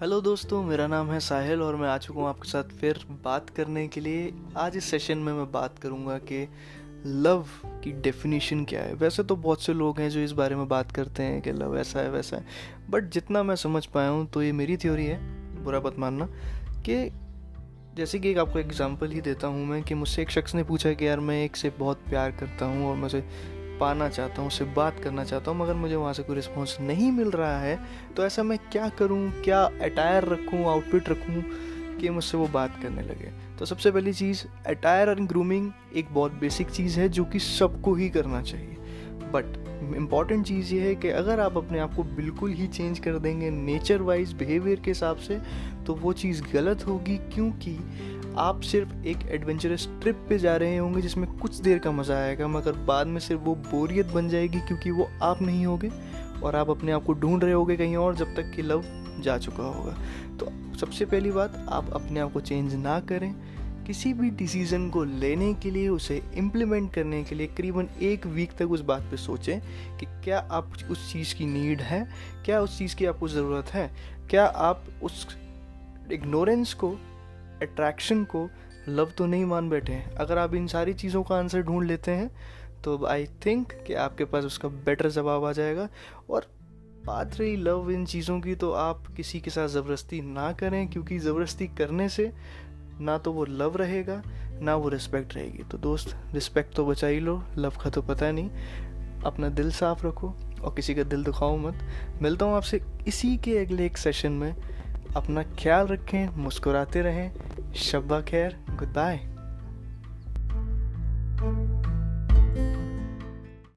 Hello दोस्तों, मेरा नाम है साहिल और मैं आ चुका हूँ आपके साथ फिर बात करने के लिए। आज इस सेशन में मैं बात करूँगा कि लव की डेफिनेशन क्या है। वैसे तो बहुत से लोग हैं जो इस बारे में बात करते हैं कि लव ऐसा है, वैसा है। बट जितना मैं समझ पाया हूँ तो ये मेरी थ्योरी है, बुरा मत मानना, कि जैसे कि एक आपको एग्जांपल ही देता हूँ मैं कि मुझसे एक शख्स ने पूछा कि यार मैं एक से बहुत प्यार करता हूँ और मुझे पाना चाहता हूँ, उससे बात करना चाहता हूँ, मगर मुझे वहाँ से कोई रिस्पॉन्स नहीं मिल रहा है। तो ऐसा मैं क्या करूँ, क्या अटायर रखूँ आउटफिट रखूँ कि मुझसे वो बात करने लगे? तो सबसे पहली चीज़ अटायर एंड ग्रूमिंग एक बहुत बेसिक चीज़ है जो कि सबको ही करना चाहिए। बट इंपॉर्टेंट चीज़ ये है कि अगर आप अपने आप को बिल्कुल ही चेंज कर देंगे नेचर वाइज बिहेवियर के हिसाब से तो वो चीज़ गलत होगी क्योंकि आप सिर्फ़ एक एडवेंचरस ट्रिप पे जा रहे होंगे जिसमें कुछ देर का मज़ा आएगा, मगर बाद में सिर्फ़ वो बोरियत बन जाएगी क्योंकि वो आप नहीं होगे और आप अपने आप को ढूंढ रहे होगे कहीं और जब तक कि लव जा चुका होगा। तो सबसे पहली बात, आप अपने आप को चेंज ना करें। किसी भी डिसीज़न को लेने के लिए, उसे इम्प्लीमेंट करने के लिए करीबन एक वीक तक उस बात पे सोचें कि क्या आप उस चीज़ की नीड है, क्या उस चीज़ की आपको ज़रूरत है, क्या आप उस इग्नोरेंस को अट्रैक्शन को लव तो नहीं मान बैठे हैं। अगर आप इन सारी चीज़ों का आंसर ढूंढ लेते हैं तो आई थिंक कि आपके पास उसका बेटर जवाब आ जाएगा। और बात रही लव इन चीज़ों की तो आप किसी के साथ ज़बरदस्ती ना करें, क्योंकि ज़बरदस्ती करने से ना तो वो लव रहेगा, ना वो रिस्पेक्ट रहेगी। तो दोस्त रिस्पेक्ट तो बचा ही लो लव का तो पता नहीं। अपना दिल साफ़ रखो और किसी का दिल दुखाओ मत। मिलता हूँ आपसे इसी के अगले एक सेशन में। अपना ख्याल रखें, मुस्कुराते रहें। शब्बा खैर गुड बाय